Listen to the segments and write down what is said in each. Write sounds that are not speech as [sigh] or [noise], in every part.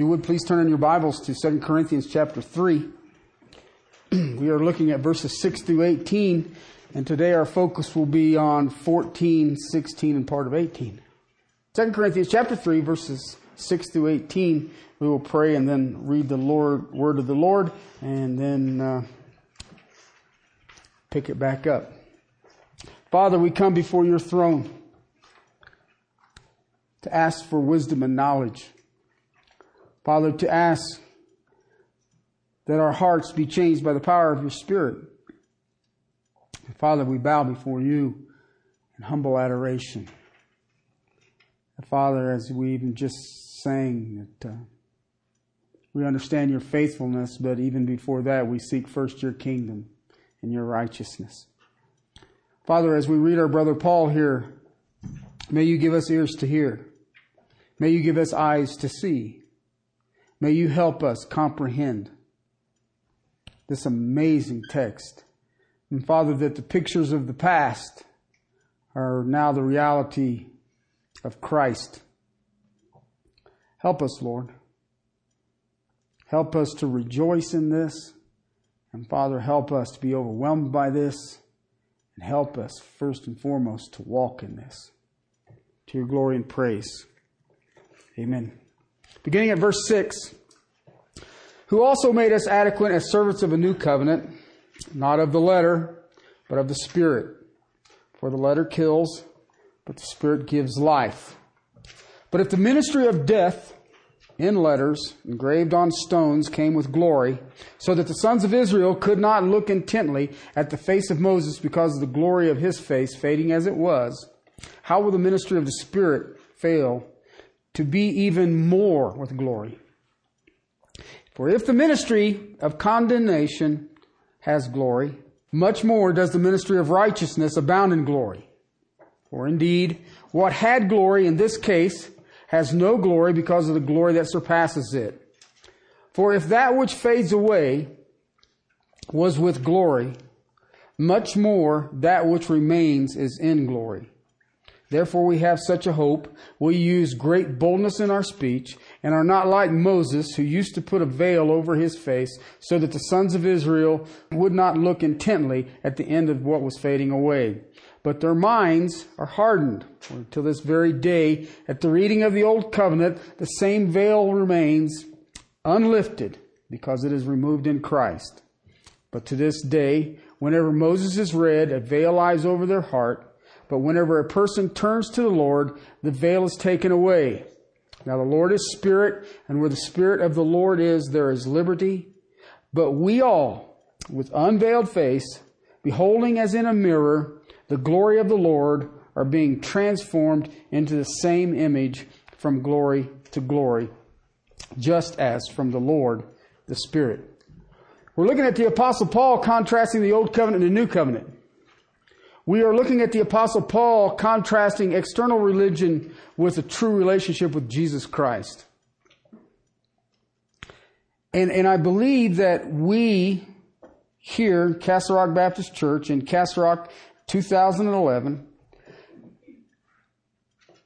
you would please turn in your Bibles to 2 Corinthians chapter 3. [clears throat] we are looking at verses 6 through 18, and today our focus will be on 14, 16, and part of 18. 2 Corinthians chapter 3, verses 6 through 18. We will pray and then read the Lord, word of the Lord, and then uh, pick it back up. Father, we come before your throne to ask for wisdom and knowledge. Father, to ask that our hearts be changed by the power of your Spirit. Father, we bow before you in humble adoration. And Father, as we even just sang that uh, we understand your faithfulness, but even before that, we seek first your kingdom and your righteousness. Father, as we read our brother Paul here, may you give us ears to hear. May you give us eyes to see. May you help us comprehend this amazing text. And Father, that the pictures of the past are now the reality of Christ. Help us, Lord. Help us to rejoice in this. And Father, help us to be overwhelmed by this. And help us, first and foremost, to walk in this. To your glory and praise. Amen. Beginning at verse 6 Who also made us adequate as servants of a new covenant, not of the letter, but of the Spirit. For the letter kills, but the Spirit gives life. But if the ministry of death in letters engraved on stones came with glory, so that the sons of Israel could not look intently at the face of Moses because of the glory of his face, fading as it was, how will the ministry of the Spirit fail to be even more with glory. For if the ministry of condemnation has glory, much more does the ministry of righteousness abound in glory. For indeed, what had glory in this case has no glory because of the glory that surpasses it. For if that which fades away was with glory, much more that which remains is in glory. Therefore we have such a hope. We use great boldness in our speech and are not like Moses who used to put a veil over his face so that the sons of Israel would not look intently at the end of what was fading away. But their minds are hardened until this very day. At the reading of the old covenant, the same veil remains unlifted because it is removed in Christ. But to this day, whenever Moses is read, a veil lies over their heart but whenever a person turns to the Lord, the veil is taken away. Now the Lord is spirit, and where the spirit of the Lord is, there is liberty. But we all, with unveiled face, beholding as in a mirror the glory of the Lord, are being transformed into the same image from glory to glory, just as from the Lord the Spirit. We're looking at the Apostle Paul contrasting the Old Covenant and the New Covenant. We are looking at the apostle Paul contrasting external religion with a true relationship with Jesus Christ. And, and I believe that we here, Castle Rock Baptist Church in Castle Rock 2011,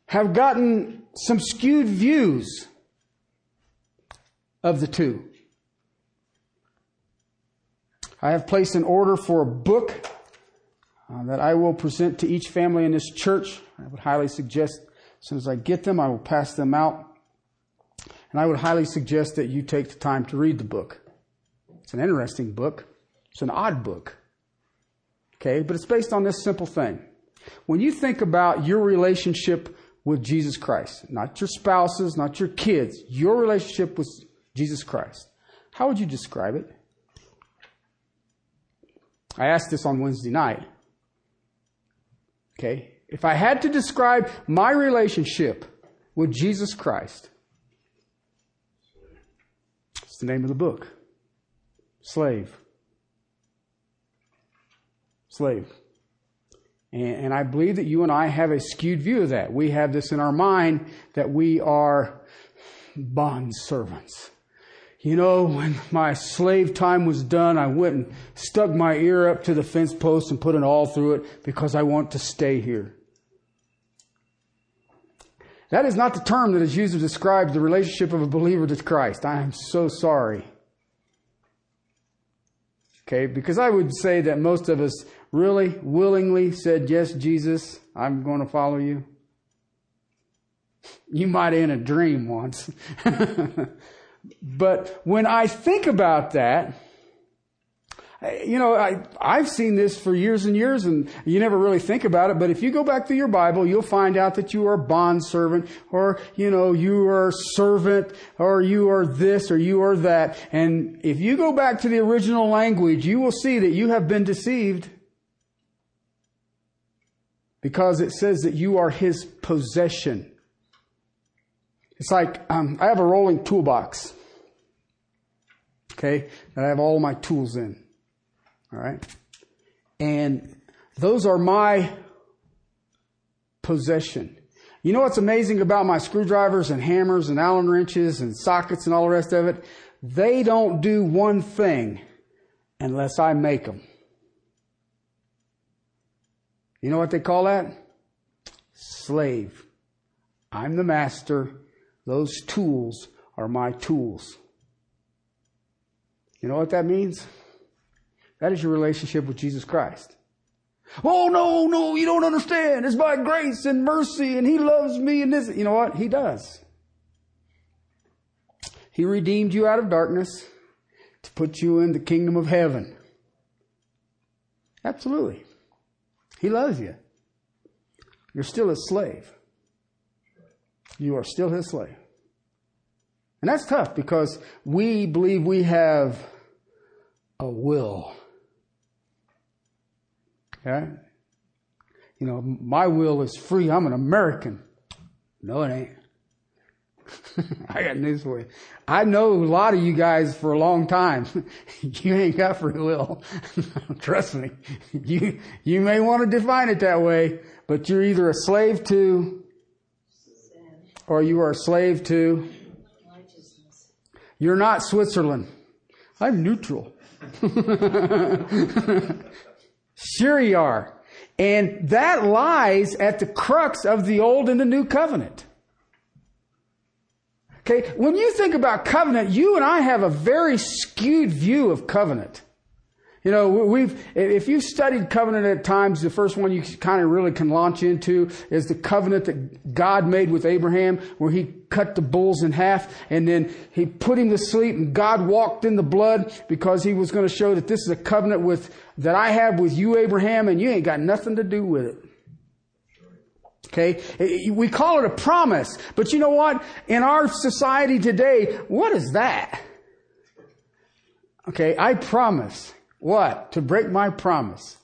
have gotten some skewed views of the two. I have placed an order for a book uh, that I will present to each family in this church. I would highly suggest, as soon as I get them, I will pass them out. And I would highly suggest that you take the time to read the book. It's an interesting book. It's an odd book. Okay, but it's based on this simple thing. When you think about your relationship with Jesus Christ, not your spouses, not your kids, your relationship with Jesus Christ, how would you describe it? I asked this on Wednesday night. Okay? If I had to describe my relationship with Jesus Christ, it's the name of the book Slave. Slave. And, and I believe that you and I have a skewed view of that. We have this in our mind that we are bond servants. You know, when my slave time was done, I went and stuck my ear up to the fence post and put an awl through it because I want to stay here. That is not the term that is used to describe the relationship of a believer to Christ. I am so sorry. Okay, because I would say that most of us really willingly said, Yes, Jesus, I'm going to follow you. You might in a dream once. [laughs] but when I think about that, you know, I, I've seen this for years and years and you never really think about it, but if you go back to your Bible, you'll find out that you are bond servant or, you know, you are servant or you are this or you are that. And if you go back to the original language, you will see that you have been deceived because it says that you are his possession. It's like um, I have a rolling toolbox. Okay, that I have all my tools in. All right, and those are my possession. You know what's amazing about my screwdrivers and hammers and Allen wrenches and sockets and all the rest of it? They don't do one thing unless I make them. You know what they call that? Slave. I'm the master. Those tools are my tools. You know what that means? That is your relationship with Jesus Christ. Oh no, no, you don't understand. It's by grace and mercy and He loves me and this. You know what? He does. He redeemed you out of darkness to put you in the kingdom of heaven. Absolutely. He loves you. You're still a slave. You are still His slave. And that's tough because we believe we have a will. Okay? You know, my will is free. I'm an American. No, it ain't. [laughs] I got news for you. I know a lot of you guys for a long time. [laughs] you ain't got free will. [laughs] Trust me. You, you may want to define it that way, but you're either a slave to, or you are a slave to, you're not Switzerland. I'm neutral. [laughs] sure you are. And that lies at the crux of the old and the new covenant. Okay, when you think about covenant, you and I have a very skewed view of covenant. You know, we've, if you've studied covenant at times, the first one you kind of really can launch into is the covenant that God made with Abraham, where he cut the bulls in half and then he put him to sleep and God walked in the blood because he was going to show that this is a covenant with, that I have with you, Abraham, and you ain't got nothing to do with it. Okay? We call it a promise. But you know what? In our society today, what is that? Okay, I promise. What? To break my promise.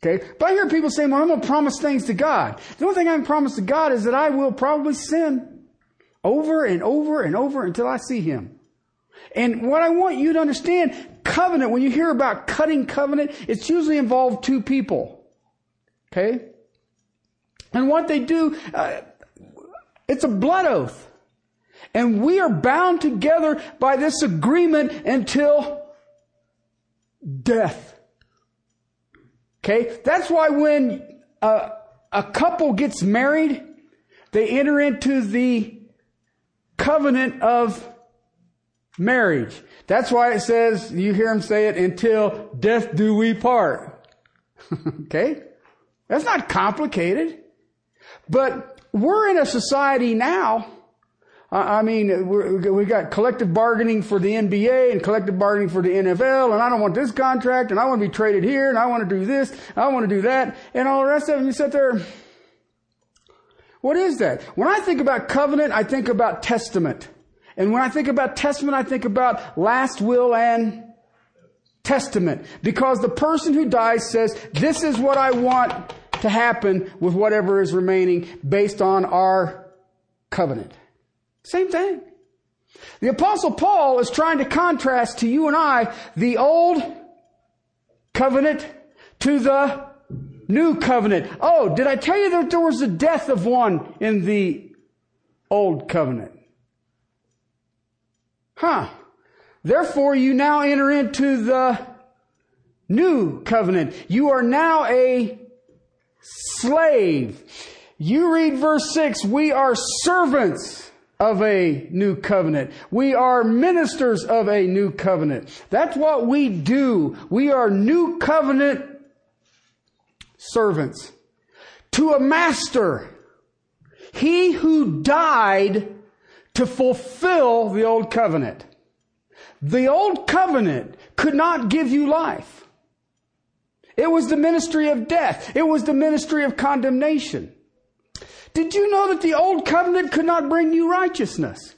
Okay? But I hear people saying, well, I'm going to promise things to God. The only thing I can promise to God is that I will probably sin over and over and over until I see Him. And what I want you to understand, covenant, when you hear about cutting covenant, it's usually involved two people. Okay? And what they do, uh, it's a blood oath. And we are bound together by this agreement until death. Okay? That's why when a, a couple gets married, they enter into the covenant of marriage. That's why it says, you hear them say it, until death do we part. [laughs] okay? That's not complicated. But we're in a society now. I mean, we got collective bargaining for the NBA and collective bargaining for the NFL, and I don't want this contract, and I want to be traded here, and I want to do this, I want to do that, and all the rest of them. You sit there. What is that? When I think about covenant, I think about testament. And when I think about testament, I think about last will and testament. Because the person who dies says, this is what I want to happen with whatever is remaining based on our covenant. Same thing. The apostle Paul is trying to contrast to you and I the old covenant to the new covenant. Oh, did I tell you that there was a death of one in the old covenant? Huh. Therefore you now enter into the new covenant. You are now a slave. You read verse 6, we are servants of a new covenant. We are ministers of a new covenant. That's what we do. We are new covenant servants to a master. He who died to fulfill the old covenant. The old covenant could not give you life. It was the ministry of death. It was the ministry of condemnation. Did you know that the old covenant could not bring you righteousness?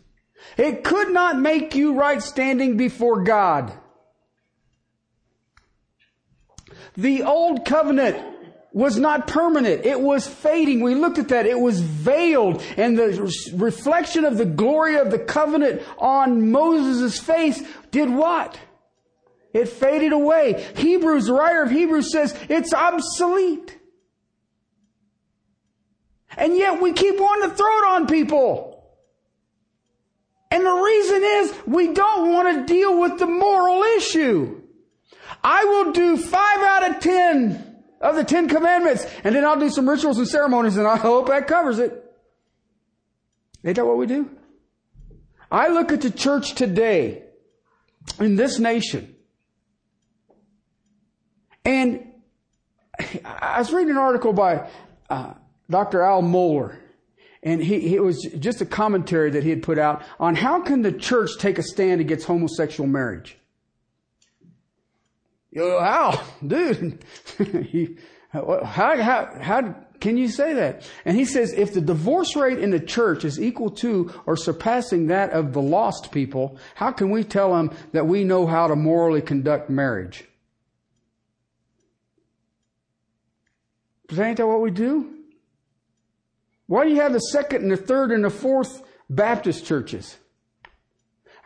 It could not make you right standing before God. The old covenant was not permanent. It was fading. We looked at that. It was veiled and the reflection of the glory of the covenant on Moses' face did what? It faded away. Hebrews, the writer of Hebrews says it's obsolete. And yet we keep wanting to throw it on people. And the reason is we don't want to deal with the moral issue. I will do five out of ten of the Ten Commandments and then I'll do some rituals and ceremonies and I hope that covers it. Ain't that what we do? I look at the church today in this nation and I was reading an article by uh, Dr. Al Mohler. And he, it was just a commentary that he had put out on how can the church take a stand against homosexual marriage? Know, Al, [laughs] dude, [laughs] how, how, how can you say that? And he says, if the divorce rate in the church is equal to or surpassing that of the lost people, how can we tell them that we know how to morally conduct marriage? But ain't that what we do? Why do you have the second and the third and the fourth Baptist churches?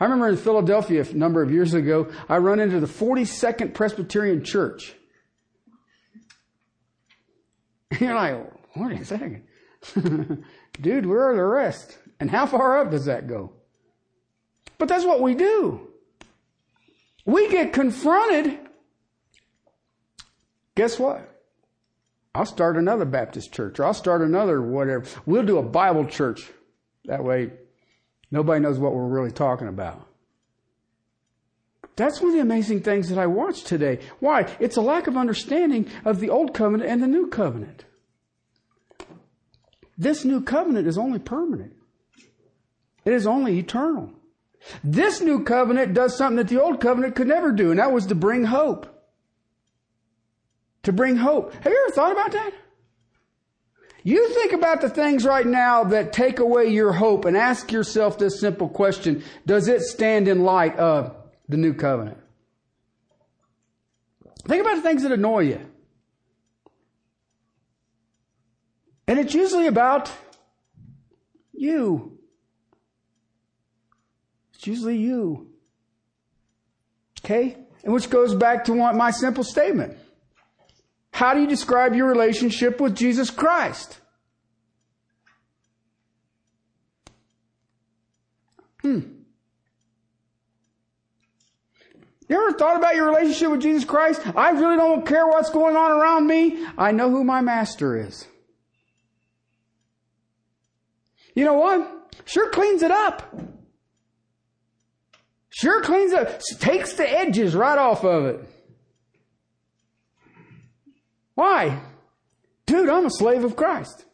I remember in Philadelphia a number of years ago, I run into the 42nd Presbyterian Church. [laughs] You're like, wait a second. [laughs] Dude, where are the rest? And how far up does that go? But that's what we do. We get confronted. Guess what? I'll start another Baptist church or I'll start another whatever. We'll do a Bible church. That way, nobody knows what we're really talking about. That's one of the amazing things that I watched today. Why? It's a lack of understanding of the old covenant and the new covenant. This new covenant is only permanent. It is only eternal. This new covenant does something that the old covenant could never do, and that was to bring hope to bring hope. Have you ever thought about that? You think about the things right now that take away your hope and ask yourself this simple question. Does it stand in light of the new covenant? Think about the things that annoy you. And it's usually about you. It's usually you. Okay? And which goes back to one, my simple statement. How do you describe your relationship with Jesus Christ? Hmm. You ever thought about your relationship with Jesus Christ? I really don't care what's going on around me. I know who my master is. You know what? Sure cleans it up. Sure cleans it up. Takes the edges right off of it. Why? Dude, I'm a slave of Christ.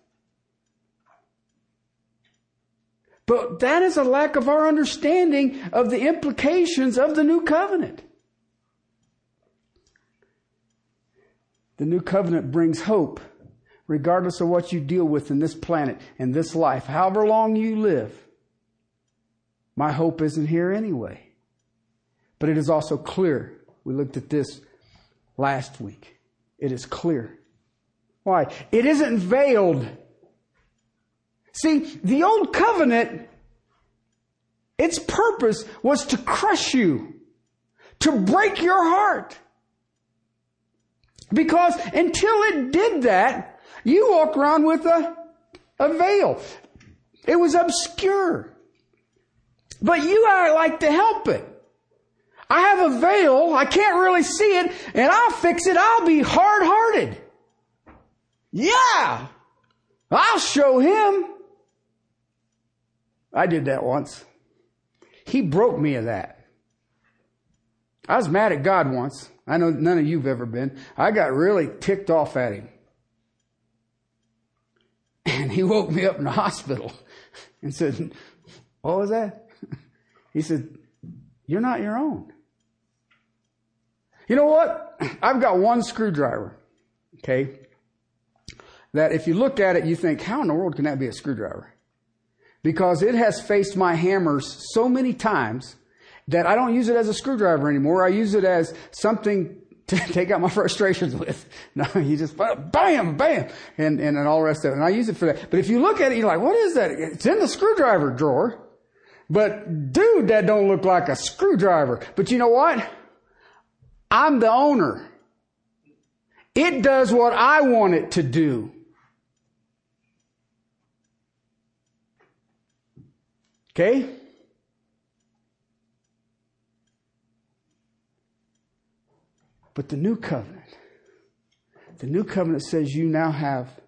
But that is a lack of our understanding of the implications of the new covenant. The new covenant brings hope, regardless of what you deal with in this planet and this life, however long you live. My hope isn't here anyway. But it is also clear. We looked at this last week. It is clear. Why? It isn't veiled. See, the old covenant, its purpose was to crush you, to break your heart. Because until it did that, you walk around with a, a veil. It was obscure. But you are like to help it. I have a veil. I can't really see it and I'll fix it. I'll be hard hearted. Yeah. I'll show him. I did that once. He broke me of that. I was mad at God once. I know none of you've ever been. I got really ticked off at him. And he woke me up in the hospital and said, What was that? [laughs] He said, You're not your own. You know what? I've got one screwdriver, okay? That if you look at it, you think, How in the world can that be a screwdriver? Because it has faced my hammers so many times that I don't use it as a screwdriver anymore. I use it as something [laughs] to take out my frustrations with. [laughs] No, you just bam, bam, and, and, and all the rest of it. And I use it for that. But if you look at it, you're like, what is that? It's in the screwdriver drawer. But dude, that don't look like a screwdriver. But you know what? I'm the owner. It does what I want it to do. Okay? But the new covenant, the new covenant says you now have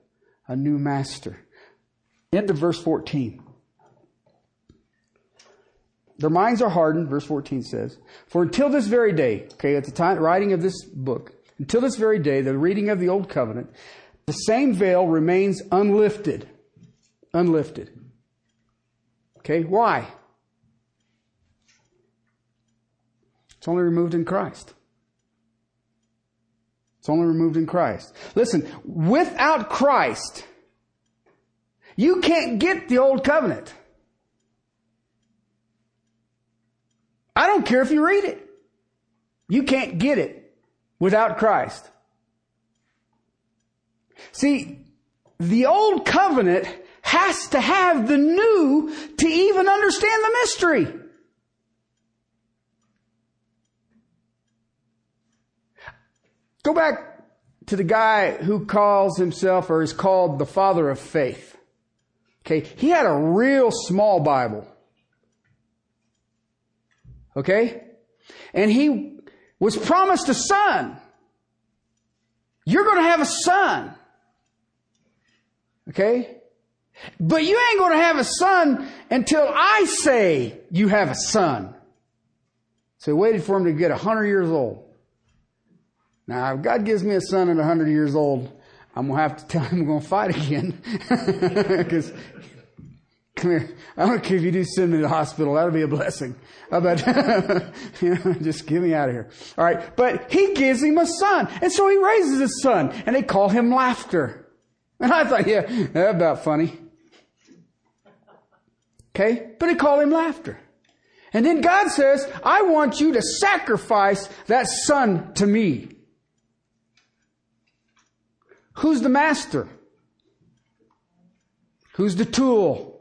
a new master. End of verse 14. Their minds are hardened, verse 14 says. For until this very day, okay, at the time writing of this book, until this very day, the reading of the old covenant, the same veil remains unlifted. Unlifted. Okay, why? It's only removed in Christ. It's only removed in Christ. Listen, without Christ, you can't get the old covenant. I don't care if you read it. You can't get it without Christ. See, the old covenant has to have the new to even understand the mystery. Go back to the guy who calls himself or is called the father of faith. Okay. He had a real small Bible. Okay. And he was promised a son. You're going to have a son. Okay. But you ain't going to have a son until I say you have a son. So he waited for him to get a hundred years old. Now, if God gives me a son at 100 years old, I'm going to have to tell him I'm going to fight again. [laughs] Because, come here. I don't care if you do send me to the hospital. That'll be a blessing. But, [laughs] you know, just get me out of here. All right. But he gives him a son. And so he raises his son. And they call him laughter. And I thought, yeah, that's about funny. Okay? But they call him laughter. And then God says, I want you to sacrifice that son to me. Who's the master? Who's the tool?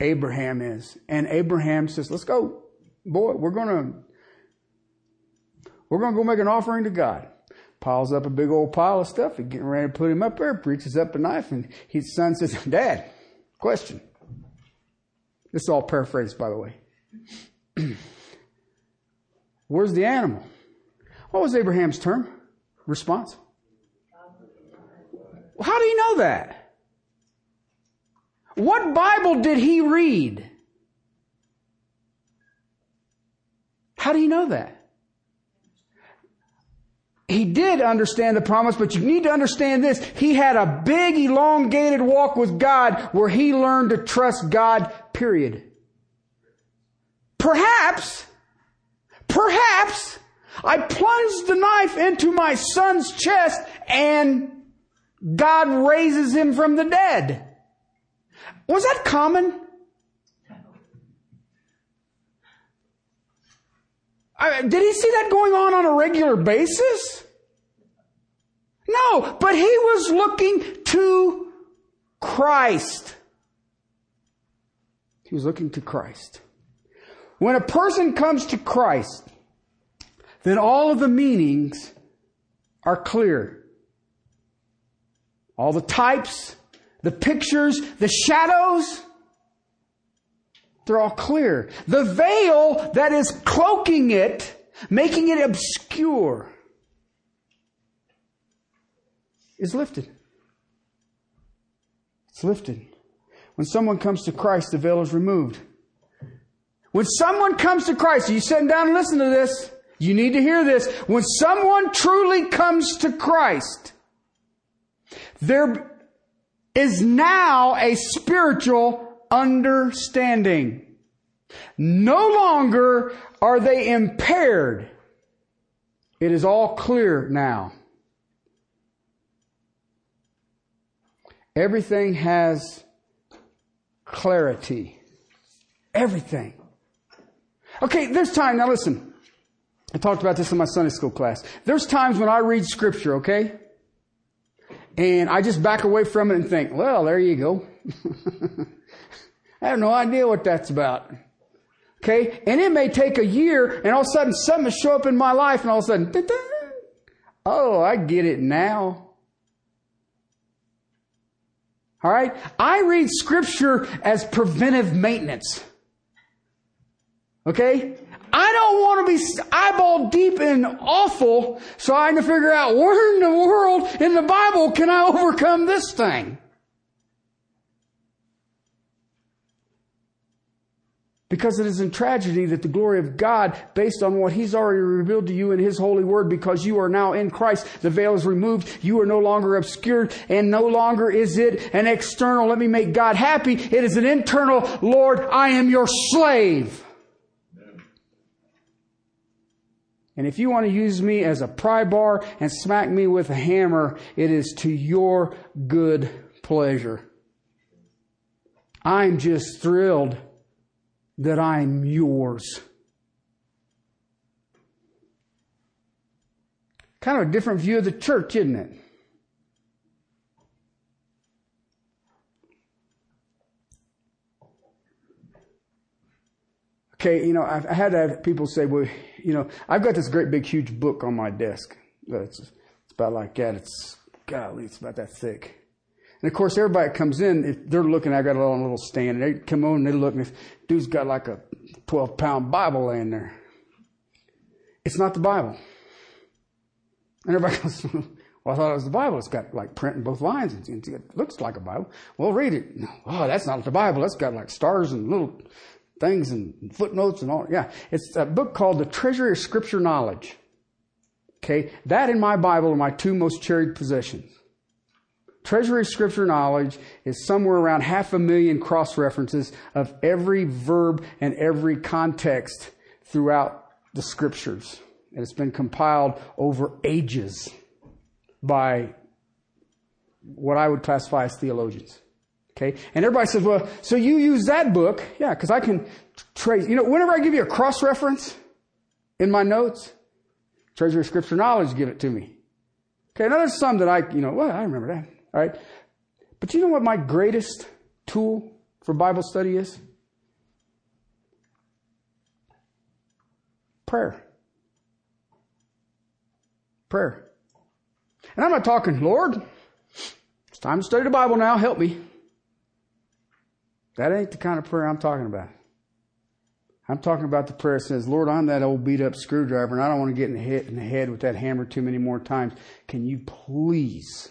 Abraham is. And Abraham says, let's go. Boy, we're going to, we're going to go make an offering to God. Piles up a big old pile of stuff. He's getting ready to put him up there, preaches up a knife, and his son says, [laughs] Dad, question. This is all paraphrased, by the way. [clears throat] Where's the animal? What was Abraham's term? Response? How do you know that? What Bible did he read? How do you know that? He did understand the promise, but you need to understand this. He had a big elongated walk with God where he learned to trust God, period. Perhaps, perhaps I plunged the knife into my son's chest and God raises him from the dead. Was that common? I, did he see that going on on a regular basis? No, but he was looking to Christ. He was looking to Christ. When a person comes to Christ, then all of the meanings are clear. All the types, the pictures, the shadows, they're all clear. The veil that is cloaking it, making it obscure, is lifted. It's lifted. When someone comes to Christ, the veil is removed. When someone comes to Christ, you sitting down and listen to this. You need to hear this. When someone truly comes to Christ, there is now a spiritual understanding. No longer are they impaired. It is all clear now. Everything has clarity. Everything. Okay, there's time. Now listen. I talked about this in my Sunday school class. There's times when I read scripture, okay? And I just back away from it and think, well, there you go. [laughs] I have no idea what that's about. Okay? And it may take a year and all of a sudden something will show up in my life and all of a sudden, oh, I get it now. All right? I read scripture as preventive maintenance. Okay? I don't want to be eyeball deep in awful so I figure out where in the world in the Bible can I overcome this thing? Because it is in tragedy that the glory of God, based on what He's already revealed to you in His holy word, because you are now in Christ, the veil is removed, you are no longer obscured, and no longer is it an external, let me make God happy. It is an internal, Lord, I am your slave. And if you want to use me as a pry bar and smack me with a hammer, it is to your good pleasure. I'm just thrilled that I'm yours. Kind of a different view of the church, isn't it? Okay, you know, I've, had to have people say, well, you know, I've got this great big huge book on my desk. It's, it's about like that. It's, golly, it's about that thick. And of course, everybody comes in, if they're looking, I got it on a little stand, and they come on and they look, and this dude's got like a 12 pound Bible laying there. It's not the Bible. And everybody [laughs] goes, well, I thought it was the Bible. It's got like print in both lines. and It looks like a Bible. Well, read it. Oh, that's not the Bible. It's got like stars and little things and footnotes and all. Yeah. It's a book called The Treasury of Scripture Knowledge. Okay. That in my Bible are my two most cherished possessions. Treasury of Scripture knowledge is somewhere around half a million cross references of every verb and every context throughout the Scriptures. And it's been compiled over ages by what I would classify as theologians. Okay? And everybody says, well, so you use that book. Yeah, because I can trace. You know, whenever I give you a cross reference in my notes, Treasury of Scripture knowledge give it to me. Okay, now there's some that I, you know, well, I remember that. All right? But you know what my greatest tool for Bible study is? Prayer. Prayer. And I'm not talking, Lord, it's time to study the Bible now, help me. That ain't the kind of prayer I'm talking about. I'm talking about the prayer that says, Lord, I'm that old beat up screwdriver and I don't want to get head, in the head with that hammer too many more times. Can you please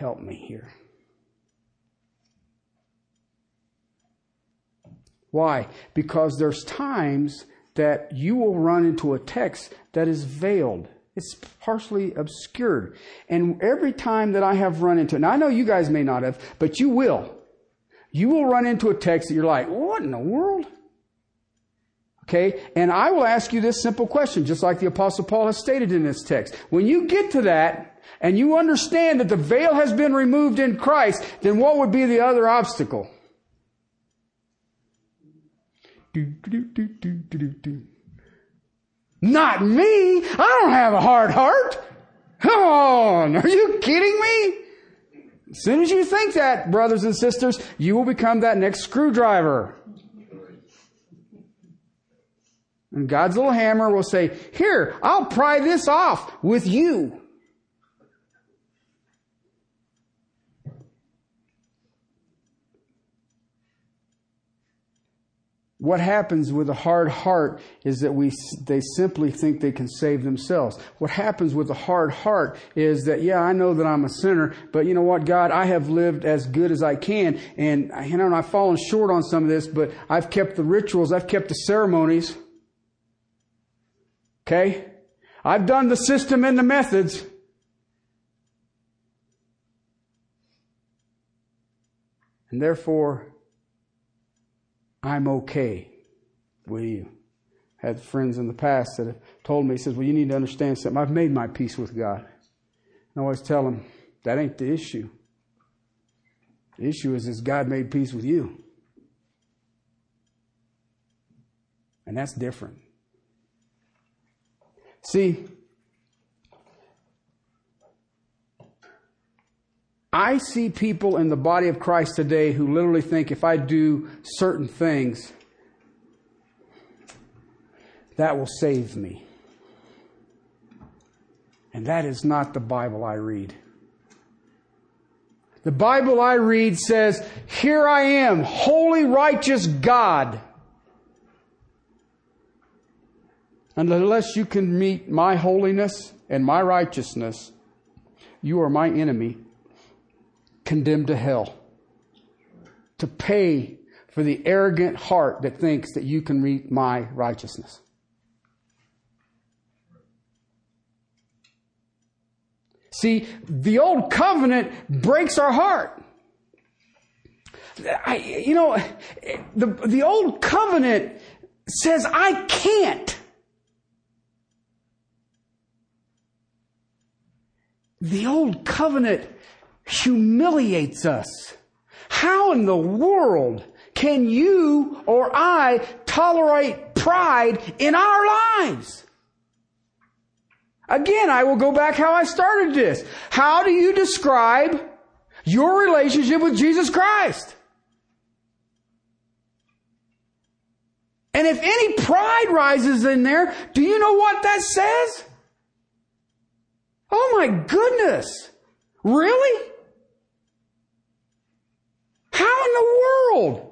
Help me here. Why? Because there's times that you will run into a text that is veiled. It's partially obscured. And every time that I have run into it, now I know you guys may not have, but you will. You will run into a text that you're like, what in the world? Okay? And I will ask you this simple question, just like the apostle Paul has stated in this text. When you get to that, and you understand that the veil has been removed in Christ, then what would be the other obstacle? Not me. I don't have a hard heart. Come on. Are you kidding me? As soon as you think that, brothers and sisters, you will become that next screwdriver. And God's little hammer will say, here, I'll pry this off with you. What happens with a hard heart is that we they simply think they can save themselves. What happens with a hard heart is that yeah, I know that I'm a sinner, but you know what, God, I have lived as good as I can, and you know, I've fallen short on some of this, but I've kept the rituals, I've kept the ceremonies. Okay, I've done the system and the methods. And therefore, I'm okay with you. I had friends in the past that have told me, says, well, you need to understand something. I've made my peace with God. I always tell them, that ain't the issue. The issue is, is God made peace with you. And that's different. See, I see people in the body of Christ today who literally think if I do certain things, that will save me. And that is not the Bible I read. The Bible I read says, Here I am, holy, righteous God. And unless you can meet my holiness and my righteousness, you are my enemy condemned to hell. To pay for the arrogant heart that thinks that you can meet my righteousness. See, the old covenant breaks our heart. I, you know, the, the old covenant says, I can't. The old covenant humiliates us. How in the world can you or I tolerate pride in our lives? Again, I will go back how I started this. How do you describe your relationship with Jesus Christ? And if any pride rises in there, do you know what that says? Oh my goodness. Really? How in the world?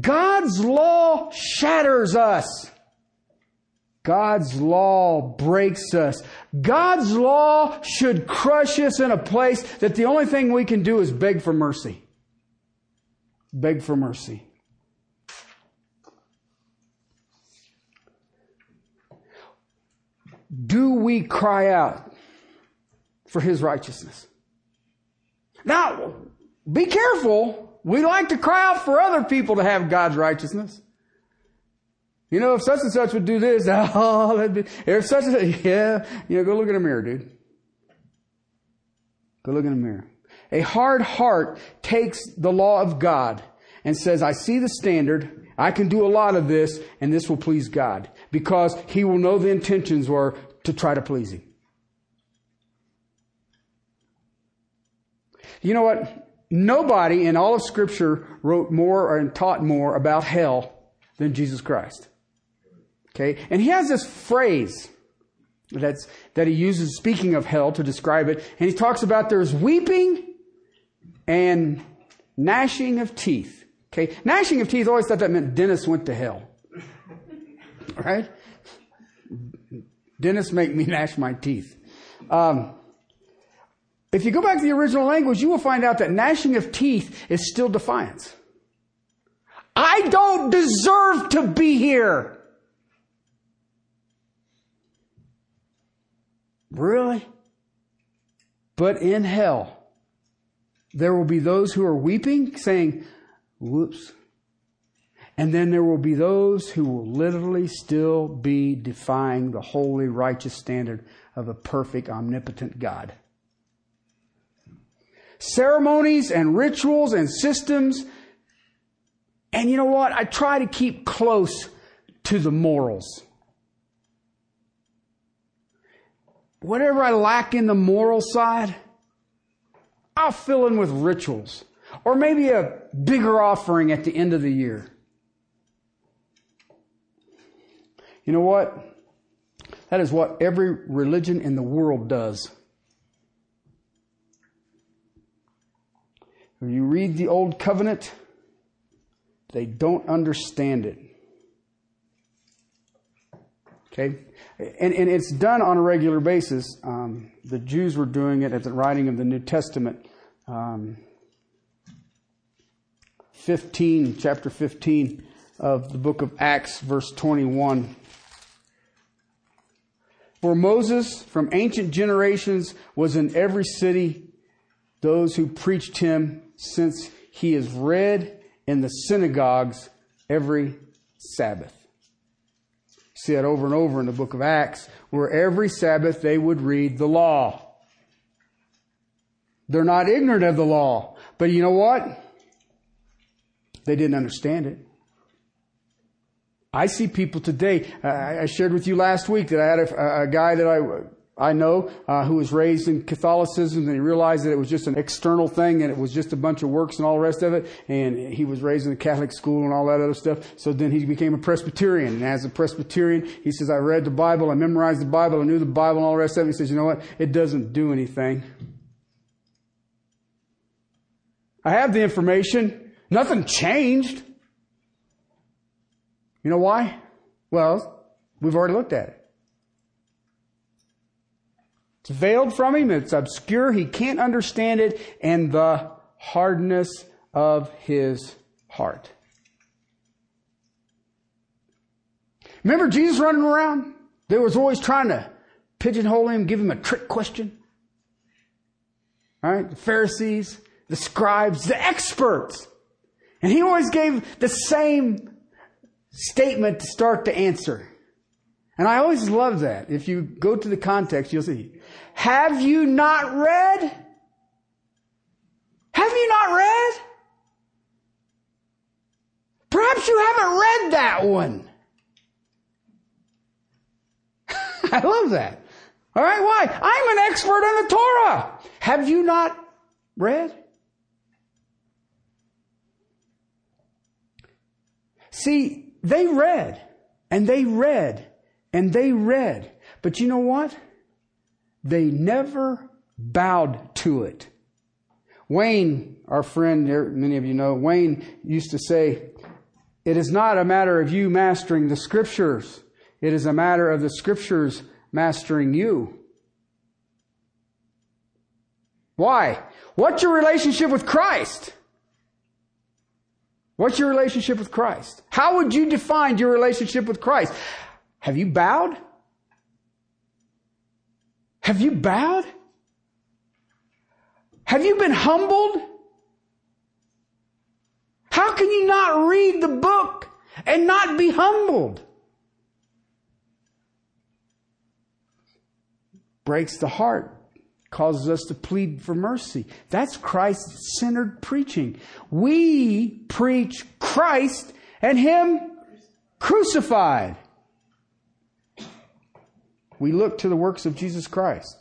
God's law shatters us. God's law breaks us. God's law should crush us in a place that the only thing we can do is beg for mercy. Beg for mercy. Do we cry out for His righteousness? Now, be careful. We like to cry out for other people to have God's righteousness. You know, if such and such would do this, [laughs] oh, that'd be, if such and such, yeah, you know, go look in a mirror, dude. Go look in a mirror. A hard heart takes the law of God and says, I see the standard, I can do a lot of this, and this will please God. Because he will know the intentions were to try to please him. You know what? Nobody in all of Scripture wrote more and taught more about hell than Jesus Christ. Okay? And he has this phrase that's, that he uses speaking of hell to describe it. And he talks about there's weeping and gnashing of teeth. Okay? Gnashing of teeth, always thought that meant Dennis went to hell. Right? Dennis make me [laughs] gnash my teeth. Um, if you go back to the original language, you will find out that gnashing of teeth is still defiance. I don't deserve to be here. Really? But in hell, there will be those who are weeping, saying, whoops. And then there will be those who will literally still be defying the holy, righteous standard of a perfect, omnipotent God ceremonies and rituals and systems. And you know what? I try to keep close to the morals. Whatever I lack in the moral side, I'll fill in with rituals or maybe a bigger offering at the end of the year. You know what? That is what every religion in the world does. When you read the Old Covenant, they don't understand it. Okay? And, and it's done on a regular basis. Um, the Jews were doing it at the writing of the New Testament. Um, 15, chapter 15 of the book of Acts, verse 21. For Moses from ancient generations was in every city those who preached him, since he is read in the synagogues every Sabbath. See that over and over in the book of Acts, where every Sabbath they would read the law. They're not ignorant of the law, but you know what? They didn't understand it. I see people today. I shared with you last week that I had a, a guy that I I know uh, who was raised in Catholicism and he realized that it was just an external thing and it was just a bunch of works and all the rest of it. And he was raised in a Catholic school and all that other stuff. So then he became a Presbyterian. And as a Presbyterian, he says, I read the Bible, I memorized the Bible, I knew the Bible and all the rest of it. He says, you know what? It doesn't do anything. I have the information. Nothing changed. You know why? Well, we've already looked at it. It's veiled from him, it's obscure, he can't understand it, and the hardness of his heart. Remember Jesus running around? They was always trying to pigeonhole him, give him a trick question. All right? The Pharisees, the scribes, the experts. And he always gave the same statement to start the answer. And I always love that. If you go to the context, you'll see. Have you not read? Have you not read? Perhaps you haven't read that one. [laughs] I love that. All right, why? I'm an expert in the Torah. Have you not read? See, they read and they read and they read. But you know what? They never bowed to it. Wayne, our friend, many of you know, Wayne used to say, it is not a matter of you mastering the scriptures. It is a matter of the scriptures mastering you. Why? What's your relationship with Christ? What's your relationship with Christ? How would you define your relationship with Christ? Have you bowed? Have you bowed? Have you been humbled? How can you not read the book and not be humbled? Breaks the heart, causes us to plead for mercy. That's Christ centered preaching. We preach Christ and Him crucified we look to the works of Jesus Christ.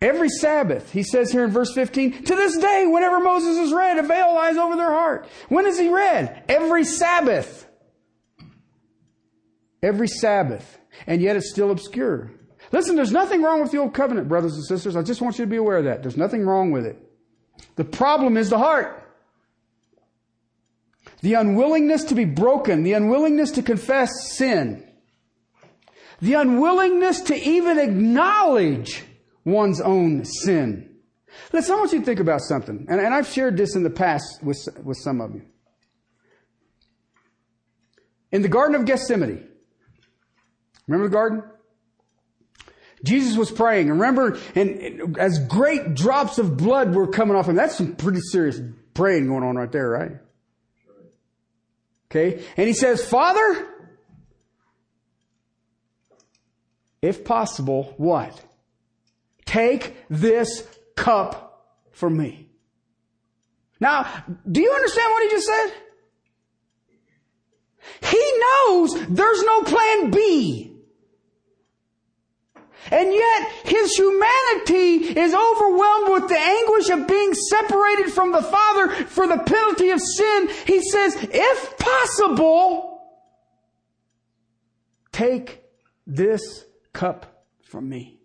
Every Sabbath, he says here in verse 15, to this day, whenever Moses is read, a veil lies over their heart. When is he read? Every Sabbath. Every Sabbath. And yet it's still obscure. Listen, there's nothing wrong with the old covenant, brothers and sisters. I just want you to be aware of that. There's nothing wrong with it. The problem is the heart. The unwillingness to be broken, the unwillingness to confess sin. The unwillingness to even acknowledge one's own sin. Listen, I want you to think about something. And, and I've shared this in the past with, with some of you. In the Garden of Gethsemane, remember the garden? Jesus was praying. Remember, and as great drops of blood were coming off him, that's some pretty serious praying going on right there, right? Okay. And he says, Father, if possible, what? Take this cup from me. Now, do you understand what he just said? He knows there's no plan B. And yet, his humanity is overwhelmed with the anguish of being separated from the Father for the penalty of sin. He says, if possible, take this cup from me.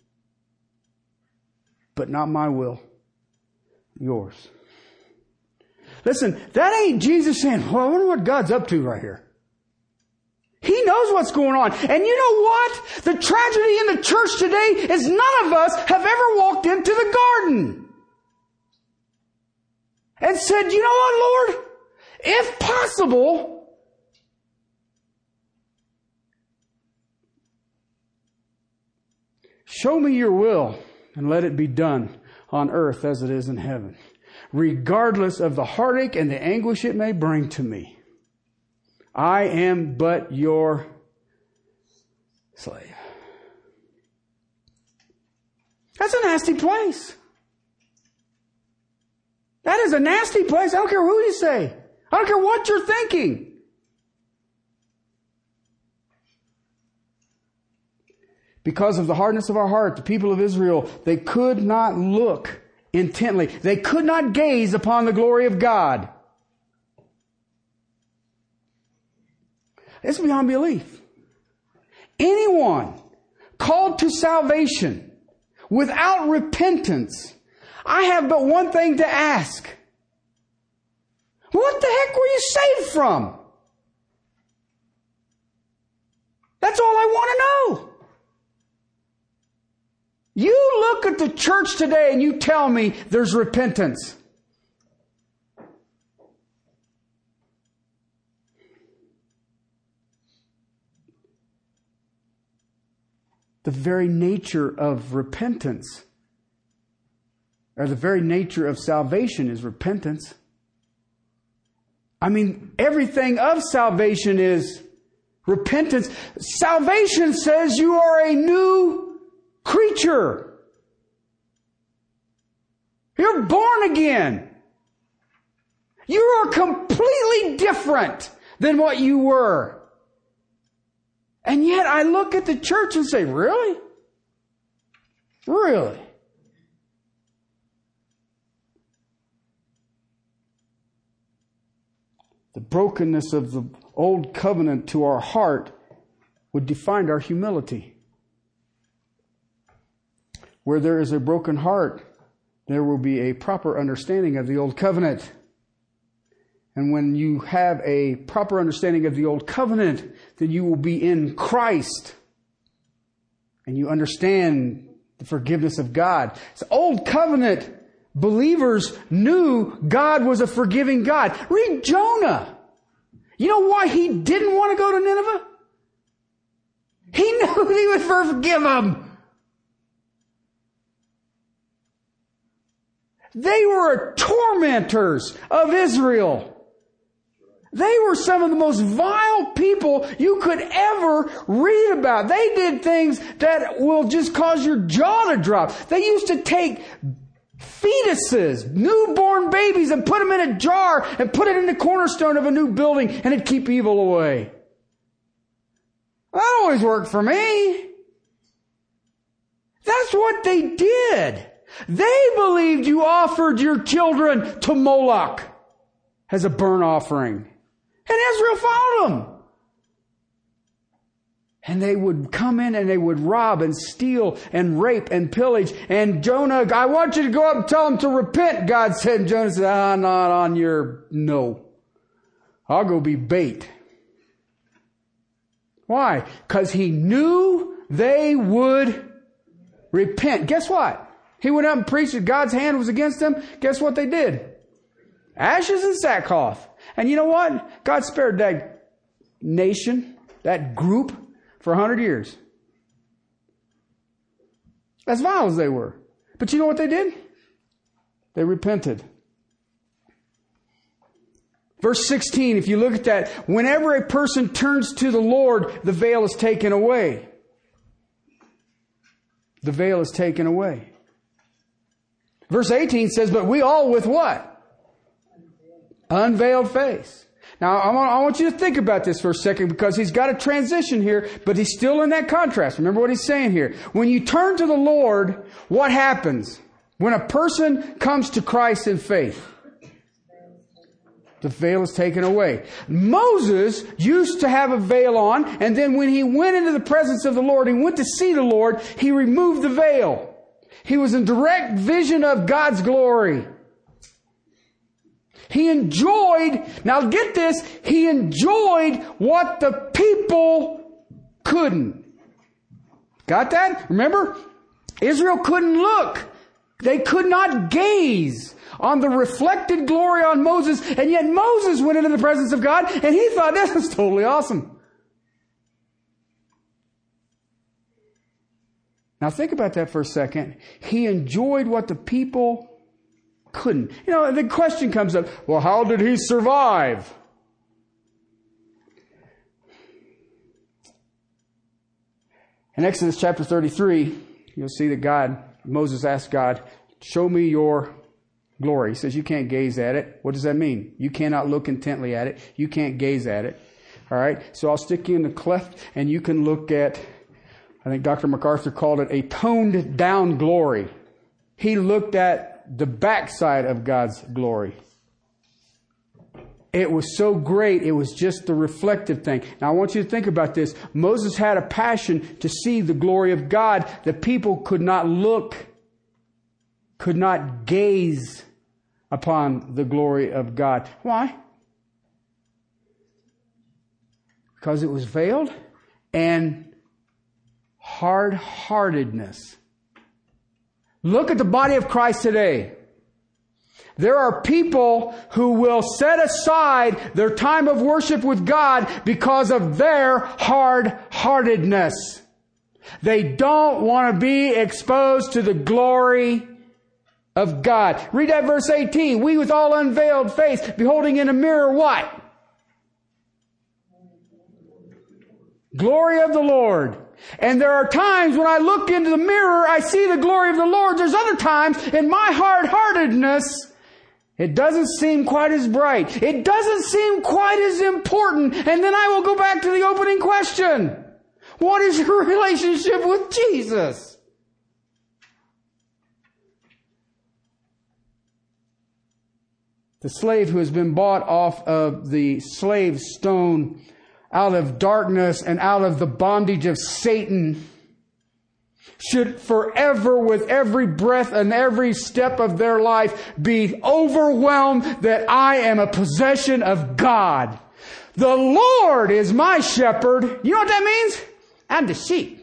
But not my will, yours. Listen, that ain't Jesus saying, well, I wonder what God's up to right here. He knows what's going on. And you know what? The tragedy in the church today is none of us have ever walked into the garden and said, you know what, Lord? If possible, show me your will and let it be done on earth as it is in heaven, regardless of the heartache and the anguish it may bring to me. I am but your slave. That's a nasty place. That is a nasty place. I don't care who you say. I don't care what you're thinking. Because of the hardness of our heart, the people of Israel, they could not look intently. They could not gaze upon the glory of God. It's beyond belief. Anyone called to salvation without repentance, I have but one thing to ask. What the heck were you saved from? That's all I want to know. You look at the church today and you tell me there's repentance. the very nature of repentance, or the very nature of salvation is repentance. I mean, everything of salvation is repentance. Salvation says you are a new creature. You're born again. You are completely different than what you were. And yet I look at the church and say, really? Really? The brokenness of the old covenant to our heart would define our humility. Where there is a broken heart, there will be a proper understanding of the old covenant. And when you have a proper understanding of the old covenant, then you will be in Christ. And you understand the forgiveness of God. So old covenant believers knew God was a forgiving God. Read Jonah. You know why he didn't want to go to Nineveh? He [laughs] knew he would forgive them. They were tormentors of Israel. They were some of the most vile people you could ever read about. They did things that will just cause your jaw to drop. They used to take fetuses, newborn babies, and put them in a jar and put it in the cornerstone of a new building and it'd keep evil away. That always worked for me. That's what they did. They believed you offered your children to Moloch as a burnt offering. And Israel followed them. And they would come in and they would rob and steal and rape and pillage. And Jonah, I want you to go up and tell them to repent, God said. And Jonah said, I'm not on your, no. I'll go be bait. Why? Because he knew they would repent. Guess what? He went up and preached that God's hand was against them. Guess what they did? Ashes and sackcloth. And you know what? God spared that nation, that group, for a hundred years. As vile as they were. But you know what they did? They repented. Verse 16, if you look at that, whenever a person turns to the Lord, the veil is taken away. The veil is taken away. Verse 18 says, but we all with what? Unveiled face. Now, I want, I want, you to think about this for a second because he's got a transition here, but he's still in that contrast. Remember what he's saying here. When you turn to the Lord, what happens? When a person comes to Christ in faith, the veil is taken away. Moses used to have a veil on, and then when he went into the presence of the Lord, he went to see the Lord, he removed the veil. He was in direct vision of God's glory. He enjoyed, now get this, he enjoyed what the people couldn't. Got that? Remember? Israel couldn't look. They could not gaze on the reflected glory on Moses, and yet Moses went into the presence of God and he thought this was totally awesome. Now think about that for a second. He enjoyed what the people couldn't. You know, the question comes up, well, how did he survive? In Exodus chapter 33, you'll see that God, Moses asked God, show me your glory. He says, you can't gaze at it. What does that mean? You cannot look intently at it. You can't gaze at it. All right. So I'll stick you in the cleft and you can look at, I think Dr. MacArthur called it a toned down glory. He looked at the backside of God's glory. It was so great, it was just the reflective thing. Now I want you to think about this. Moses had a passion to see the glory of God. The people could not look, could not gaze upon the glory of God. Why? Because it was veiled and hard heartedness. Look at the body of Christ today. There are people who will set aside their time of worship with God because of their hard-heartedness. They don't want to be exposed to the glory of God. Read that verse 18. We with all unveiled face, beholding in a mirror what? Glory of the Lord. And there are times when I look into the mirror, I see the glory of the Lord. There's other times in my hard-heartedness, it doesn't seem quite as bright. It doesn't seem quite as important. And then I will go back to the opening question. What is your [laughs] relationship with Jesus? The slave who has been bought off of the slave stone out of darkness and out of the bondage of Satan should forever, with every breath and every step of their life, be overwhelmed that I am a possession of God. The Lord is my shepherd. You know what that means? I'm the sheep.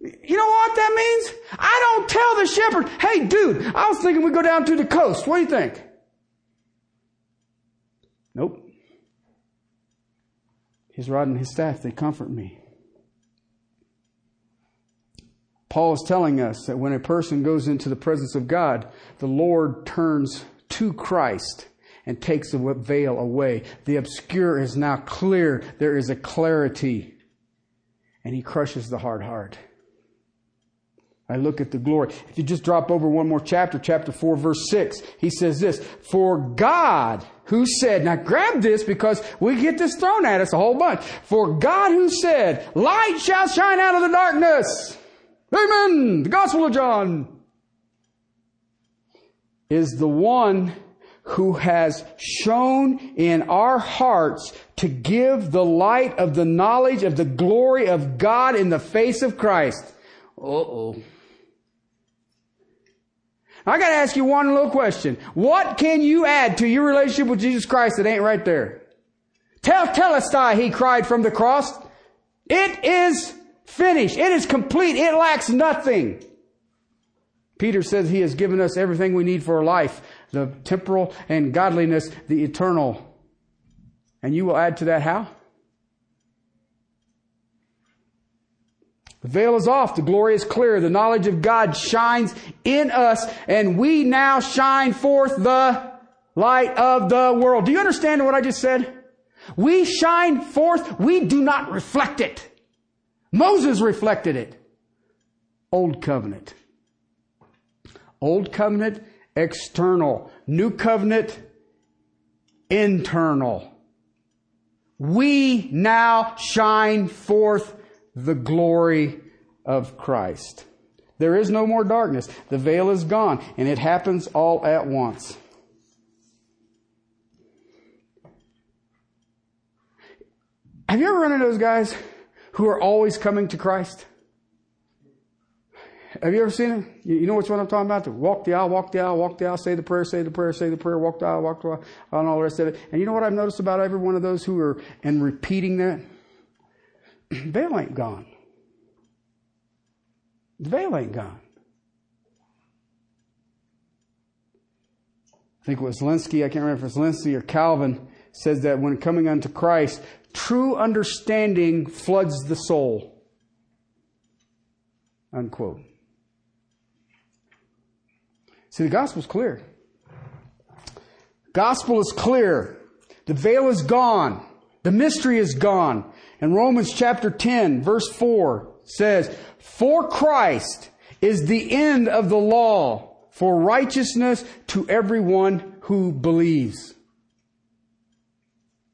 You know what that means? I don't tell the shepherd, hey dude, I was thinking we go down to the coast. What do you think? Nope. His rod and his staff, they comfort me. Paul is telling us that when a person goes into the presence of God, the Lord turns to Christ and takes the veil away. The obscure is now clear. There is a clarity. And he crushes the hard heart. I look at the glory. If you just drop over one more chapter, chapter 4, verse 6, he says this, For God who said, now grab this because we get this thrown at us a whole bunch. For God who said, light shall shine out of the darkness. Amen. The Gospel of John is the one who has shown in our hearts to give the light of the knowledge of the glory of God in the face of Christ. Uh oh. I gotta ask you one little question. What can you add to your relationship with Jesus Christ that ain't right there? Tetelestai, he cried from the cross. It is finished. It is complete. It lacks nothing. Peter says he has given us everything we need for life, the temporal and godliness, the eternal. And you will add to that how? The veil is off. The glory is clear. The knowledge of God shines in us and we now shine forth the light of the world. Do you understand what I just said? We shine forth. We do not reflect it. Moses reflected it. Old covenant. Old covenant, external. New covenant, internal. We now shine forth the glory of Christ. There is no more darkness. The veil is gone, and it happens all at once. Have you ever run into those guys who are always coming to Christ? Have you ever seen it? You, know which one I'm talking about? Walk the aisle, walk the aisle, walk the aisle, say the prayer, say the prayer, say the prayer, walk the aisle, walk the aisle, and all the rest of it. And you know what I've noticed about every one of those who are and repeating that? The [clears throat] veil ain't gone. The veil ain't gone. I think it was Lenski, I can't remember if it's Lenski or Calvin, says that when coming unto Christ, true understanding floods the soul. Unquote. See, the gospel's clear. Gospel is clear. The veil is gone. The mystery is gone. And Romans chapter 10, verse 4 says, For Christ is the end of the law for righteousness to everyone who believes.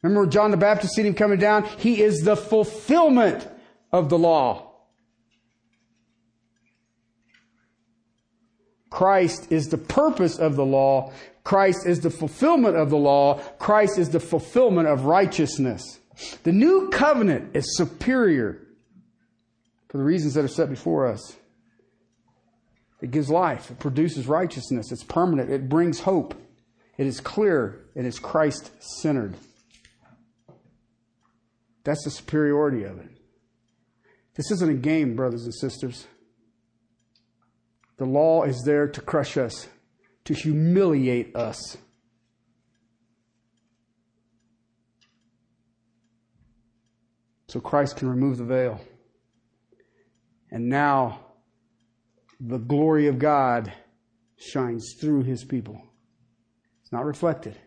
Remember John the Baptist seen him coming down? He is the fulfillment of the law. Christ is the purpose of the law. Christ is the fulfillment of the law. Christ is the fulfillment of righteousness. The new covenant is superior for the reasons that are set before us. It gives life. It produces righteousness. It's permanent. It brings hope. It is clear. It is Christ centered. That's the superiority of it. This isn't a game, brothers and sisters. The law is there to crush us, to humiliate us. So Christ can remove the veil. And now the glory of God shines through his people. It's not reflected.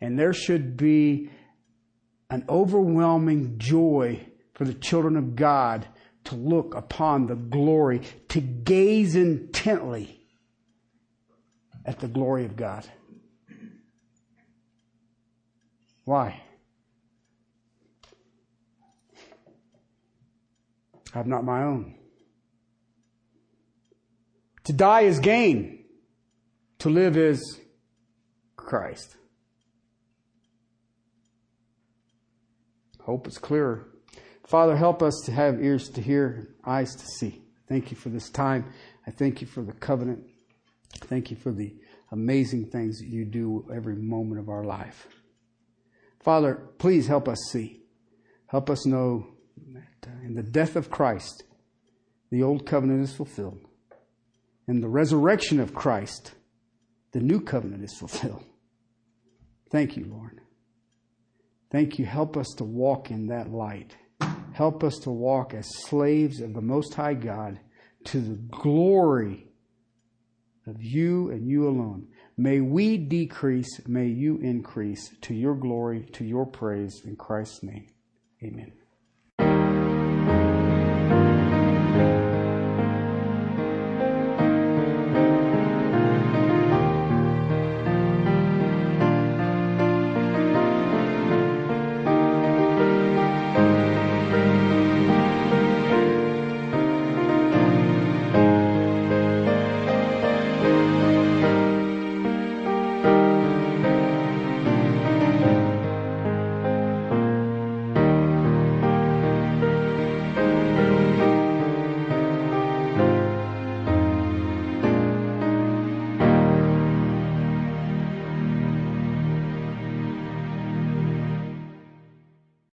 And there should be an overwhelming joy for the children of God to look upon the glory, to gaze intently at the glory of God. Why? I have not my own. To die is gain. To live is Christ. Hope is clearer. Father, help us to have ears to hear, eyes to see. Thank you for this time. I thank you for the covenant. Thank you for the amazing things that you do every moment of our life. Father, please help us see. Help us know that in the death of Christ, the old covenant is fulfilled. In the resurrection of Christ, the new covenant is fulfilled. Thank you, Lord. Thank you. Help us to walk in that light. Help us to walk as slaves of the Most High God to the glory of you and you alone. May we decrease, may you increase to your glory, to your praise, in Christ's name. Amen.